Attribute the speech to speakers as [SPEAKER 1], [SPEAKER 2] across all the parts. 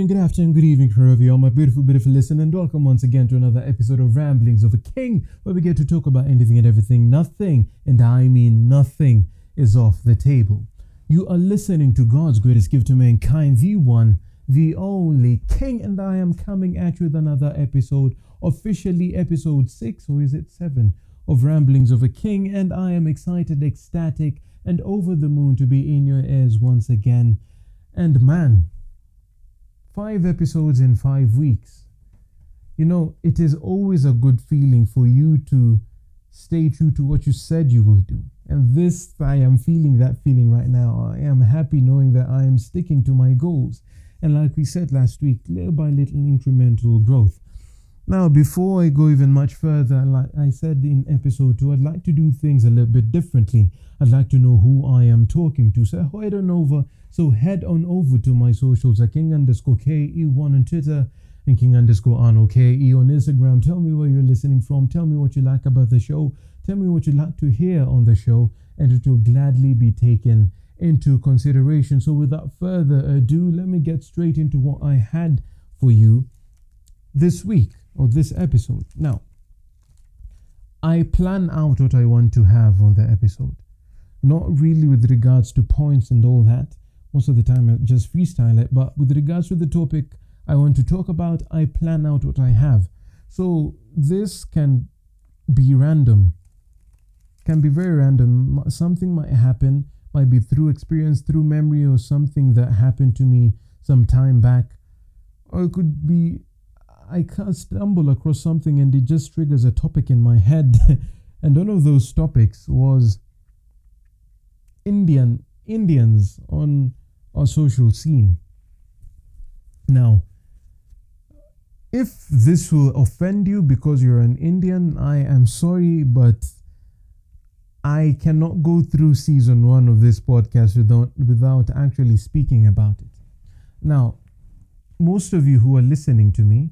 [SPEAKER 1] morning, good afternoon, good evening, wherever you are, my beautiful, beautiful listener, and welcome once again to another episode of Ramblings of a King, where we get to talk about anything and everything. Nothing, and I mean nothing, is off the table. You are listening to God's greatest gift to mankind, the one, the only King, and I am coming at you with another episode, officially episode six, or is it seven, of Ramblings of a King, and I am excited, ecstatic, and over the moon to be in your ears once again. And man, five episodes in five weeks. You know, it is always a good feeling for you to stay true to what you said you will do. And this, I am feeling that feeling right now. I am happy knowing that I am sticking to my goals. And like we said last week, little by little incremental growth. Now, before I go even much further, like I said in episode two, I'd like to do things a little bit differently. I'd like to know who I am talking to. So head on over. So head on over to my socials at King underscore KE1 on Twitter and King underscore Arnold KE on Instagram. Tell me where you're listening from. Tell me what you like about the show. Tell me what you'd like to hear on the show, and it will gladly be taken into consideration. So without further ado, let me get straight into what I had for you this week or this episode. Now, I plan out what I want to have on the episode not really with regards to points and all that. Most of the time, I just freestyle it. But with regards to the topic I want to talk about, I plan out what I have. So this can be random, can be very random. Something might happen, might be through experience, through memory, or something that happened to me some time back. Or it could be I can't stumble across something and it just triggers a topic in my head. and one of those topics was Indian Indians on our social scene. Now, if this will offend you because you're an Indian, I am sorry, but I cannot go through season one of this podcast without without actually speaking about it. Now, most of you who are listening to me,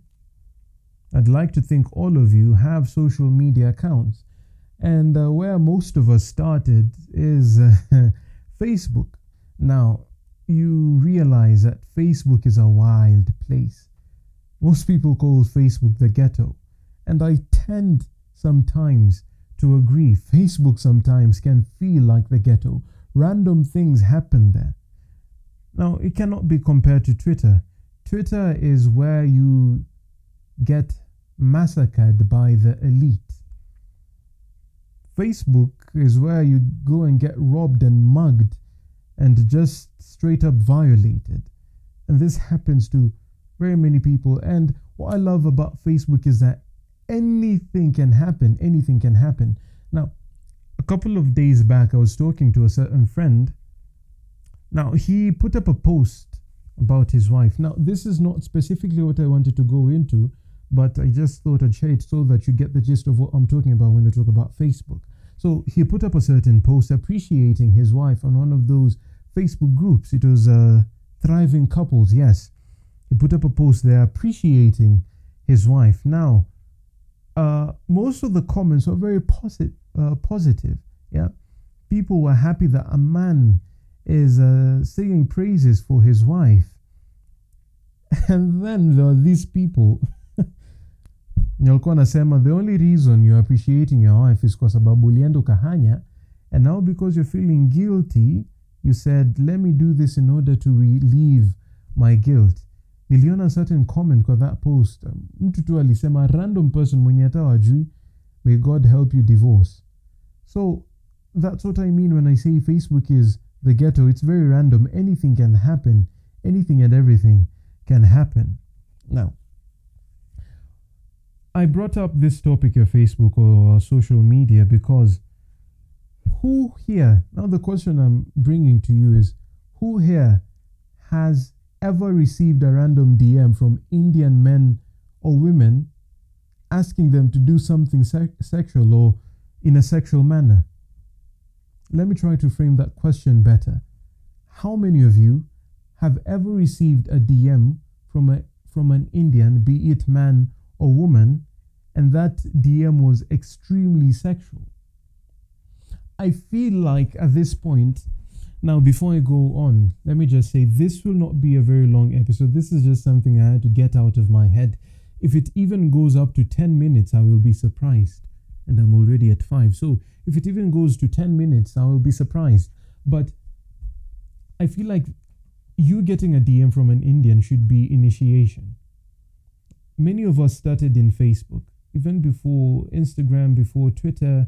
[SPEAKER 1] I'd like to think all of you have social media accounts. And uh, where most of us started is uh, Facebook. Now, you realize that Facebook is a wild place. Most people call Facebook the ghetto. And I tend sometimes to agree. Facebook sometimes can feel like the ghetto. Random things happen there. Now, it cannot be compared to Twitter. Twitter is where you get massacred by the elite. Facebook is where you go and get robbed and mugged and just straight up violated. And this happens to very many people. And what I love about Facebook is that anything can happen. Anything can happen. Now, a couple of days back, I was talking to a certain friend. Now, he put up a post about his wife. Now, this is not specifically what I wanted to go into but I just thought I'd share it so that you get the gist of what I'm talking about when I talk about Facebook. So he put up a certain post appreciating his wife on one of those Facebook groups. It was uh, Thriving Couples, yes. He put up a post there appreciating his wife. Now, uh, most of the comments were very uh, positive. Yeah, people were happy that a man is uh, singing praises for his wife. And then there are these people nilikuwa anasema the only reason you're appreciating your wife is kwa sababu ulienda ukahanya and now because you're feeling guilty you said let me do this in order to relieve my guilt niliona certain comment kwa that post. Mtu tu alisema random person mwenye hata wajui may god help you divorce. So that's what i mean when i say facebook is the ghetto. It's very random. Anything can happen. Anything and everything can happen. Now I brought up this topic of Facebook or social media because who here, now the question I'm bringing to you is who here has ever received a random DM from Indian men or women asking them to do something se- sexual or in a sexual manner? Let me try to frame that question better. How many of you have ever received a DM from a from an Indian, be it man or woman, and that DM was extremely sexual. I feel like at this point, Now, before I go on, let me just say this will not be a very long episode. This is just something I had to get out of my head. If it even goes up to 10 minutes, I will be surprised. And I'm already at 5. So, if it even goes to 10 minutes, I will be surprised. But I feel like you getting a DM from an Indian should be initiation. Many of us started in Facebook, even before Instagram, before Twitter.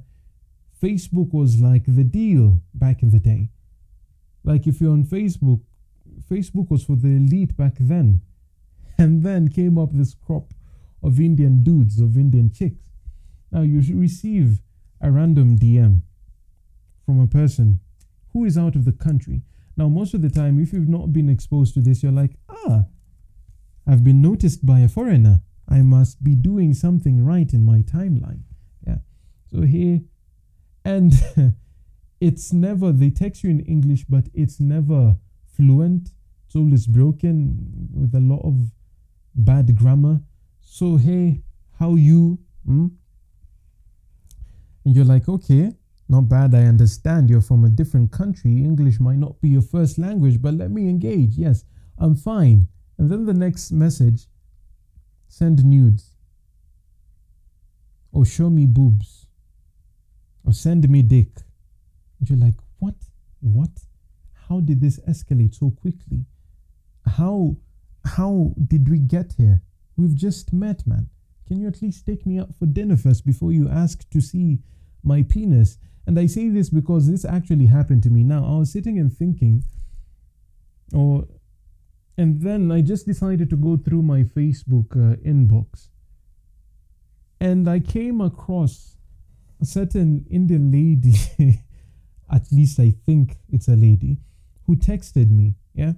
[SPEAKER 1] Facebook was like the deal back in the day. Like if you're on Facebook, Facebook was for the elite back then. And then came up this crop of Indian dudes, of Indian chicks. Now you receive a random DM from a person who is out of the country. Now, most of the time, if you've not been exposed to this, you're like, ah, I've been noticed by a foreigner. I must be doing something right in my timeline. Yeah. So here, and it's never, they text you in English, but it's never fluent. It's always broken with a lot of bad grammar. So, hey, how you? Hmm? And you're like, okay, not bad. I understand you're from a different country. English might not be your first language, but let me engage. Yes, I'm fine. And then the next message send nudes. Or show me boobs. Or send me dick. And you're like, what? What? How did this escalate so quickly? How how did we get here? We've just met, man. Can you at least take me out for dinner first before you ask to see my penis? And I say this because this actually happened to me. Now, I was sitting and thinking, or, and then I just decided to go through my Facebook uh, inbox. And I came across a certain Indian lady, at least I think it's a lady, who texted me, yeah?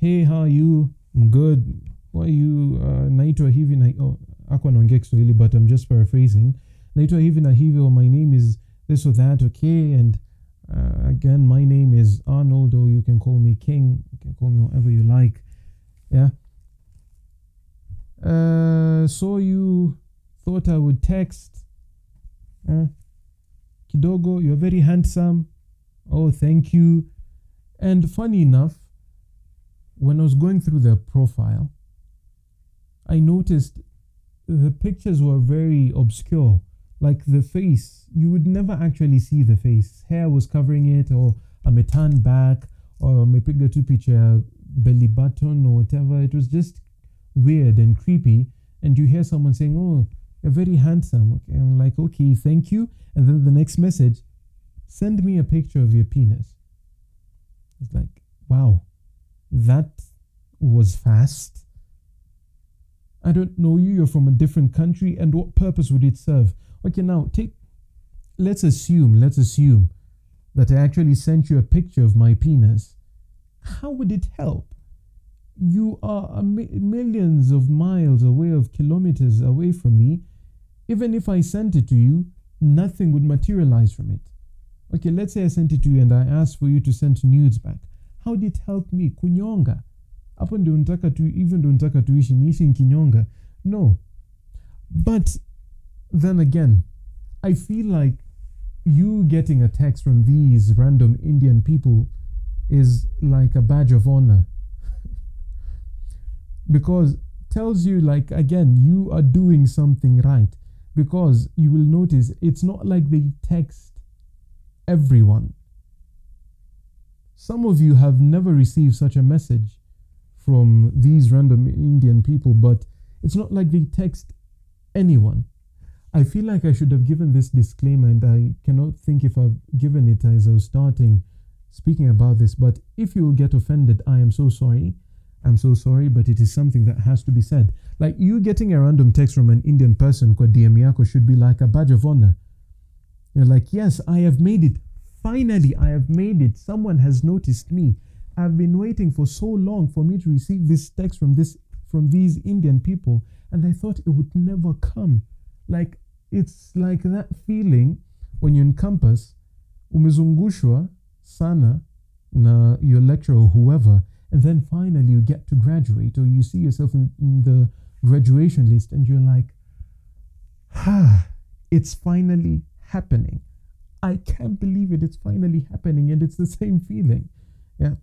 [SPEAKER 1] Hey, how are you? I'm good. Why are you? Uh, naitwa hivi na oh, but I'm just paraphrasing. Naitwa hivi na hivi or my name is this or that, okay? And uh, again, my name is Arnold, or you can call me King. You can call me whatever you like. Yeah. Uh, so you thought I would text. Uh, Kidogo, you're very handsome. Oh, thank you. And funny enough, when I was going through their profile, I noticed the pictures were very obscure like the face, you would never actually see the face. Hair was covering it, or a metan back, or mepiga tu picha belly button or whatever. It was just weird and creepy. And you hear someone saying, "Oh, you're very handsome." Okay, I'm like, "Okay, thank you." And then the next message, send me a picture of your penis. It's like, wow, that was fast. I don't know you. You're from a different country, and what purpose would it serve? Okay, now take let's assume, let's assume that I actually sent you a picture of my penis. How would it help? You are mi- millions of miles away, of kilometers away from me. Even if I sent it to you, nothing would materialize from it. Okay, let's say I sent it to you and I asked for you to send nudes back. How did it help me? Kunyonga. Hapo ndio nataka tu, even ndio nataka tuishi, niishi nkinyonga. No. But then again, I feel like you getting a text from these random Indian people is like a badge of honor. Because tells you like again you are doing something right because you will notice it's not like they text everyone some of you have never received such a message from these random indian people but it's not like they text anyone I feel like I should have given this disclaimer, and I cannot think if I've given it as I was starting speaking about this. But if you will get offended, I am so sorry. I'm so sorry, but it is something that has to be said. Like you getting a random text from an Indian person kwa DM should be like a badge of honor. You're like, yes, I have made it. Finally, I have made it. Someone has noticed me. I've been waiting for so long for me to receive this text from this from these Indian people, and I thought it would never come. Like it's like that feeling when you encompass umezungushwa sana na your lecturer or whoever and then finally you get to graduate or you see yourself in, in the graduation list and you're like ah it's finally happening i can't believe it it's finally happening and it's the same feeling Yeah.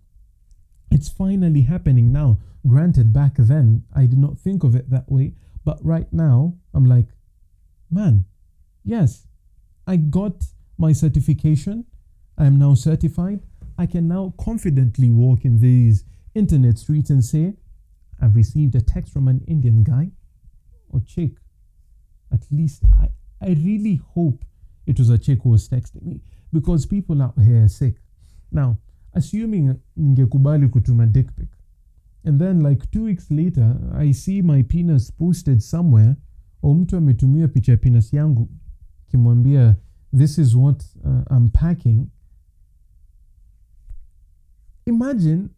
[SPEAKER 1] It's finally happening now. Granted, back then, I did not think of it that way. But right now, I'm like, man, yes, I got my certification. I am now certified. I can now confidently walk in these internet streets and say, I've received a text from an Indian guy or chick. At least I, I really hope it was a chick who was texting me because people out here are sick. Now, assuming ngekubali kutuma dick pic, and then like two weeks later, I see my penis posted somewhere, or mtu ametumia picha penis yangu kimwambia this is what uh, I'm packing. Imagine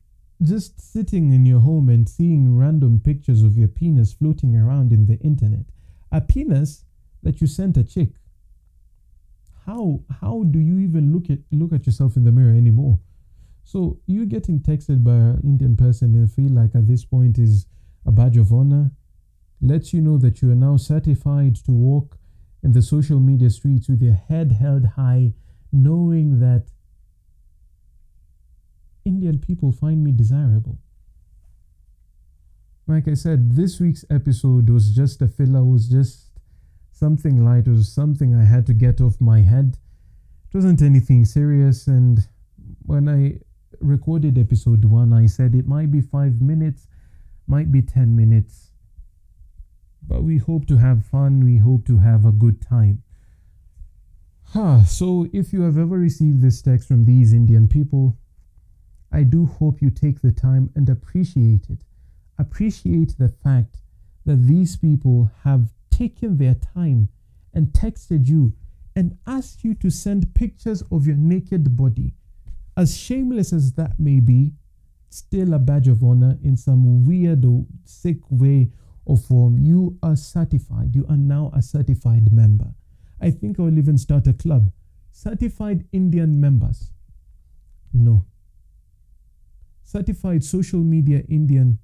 [SPEAKER 1] just sitting in your home and seeing random pictures of your penis floating around in the internet. A penis that you sent a chick. How how do you even look at look at yourself in the mirror anymore? So you getting texted by an Indian person and feel like at this point is a badge of honor, lets you know that you are now certified to walk in the social media streets with your head held high, knowing that Indian people find me desirable. Like I said, this week's episode was just a filler, was just something light, was something I had to get off my head. It wasn't anything serious, and when I recorded episode one, I said it might be five minutes, might be 10 minutes, but we hope to have fun, we hope to have a good time. Huh, so if you have ever received this text from these Indian people, I do hope you take the time and appreciate it. Appreciate the fact that these people have taken their time and texted you and asked you to send pictures of your naked body. As shameless as that may be, still a badge of honor in some weird or sick way or form. You are certified. You are now a certified member. I think I will even start a club. Certified Indian members. No. Certified social media Indian.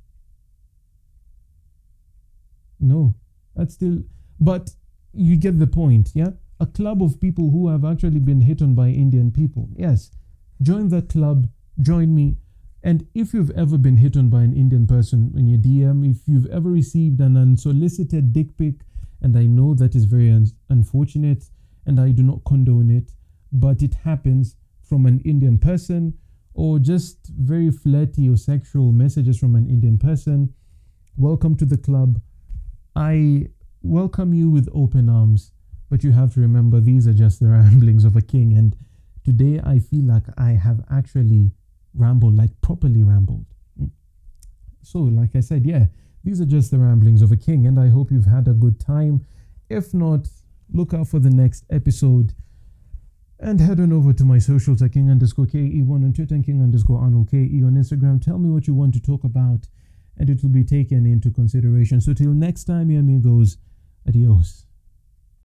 [SPEAKER 1] No. That's still, but you get the point, yeah? A club of people who have actually been hit on by Indian people. Yes. Join that club. Join me. And if you've ever been hit on by an Indian person in your DM, if you've ever received an unsolicited dick pic, and I know that is very un- unfortunate and I do not condone it, but it happens from an Indian person or just very flirty or sexual messages from an Indian person, welcome to the club. I welcome you with open arms, but you have to remember these are just the ramblings of a king. And today I feel like I have actually rambled, like properly rambled. Mm. So, like I said, yeah, these are just the ramblings of a king, and I hope you've had a good time. If not, look out for the next episode. And head on over to my socials at king underscore KE1 on Twitter and king underscore Arnold KE on Instagram. Tell me what you want to talk about, and it will be taken into consideration. So, till next time, mi amigos, adios.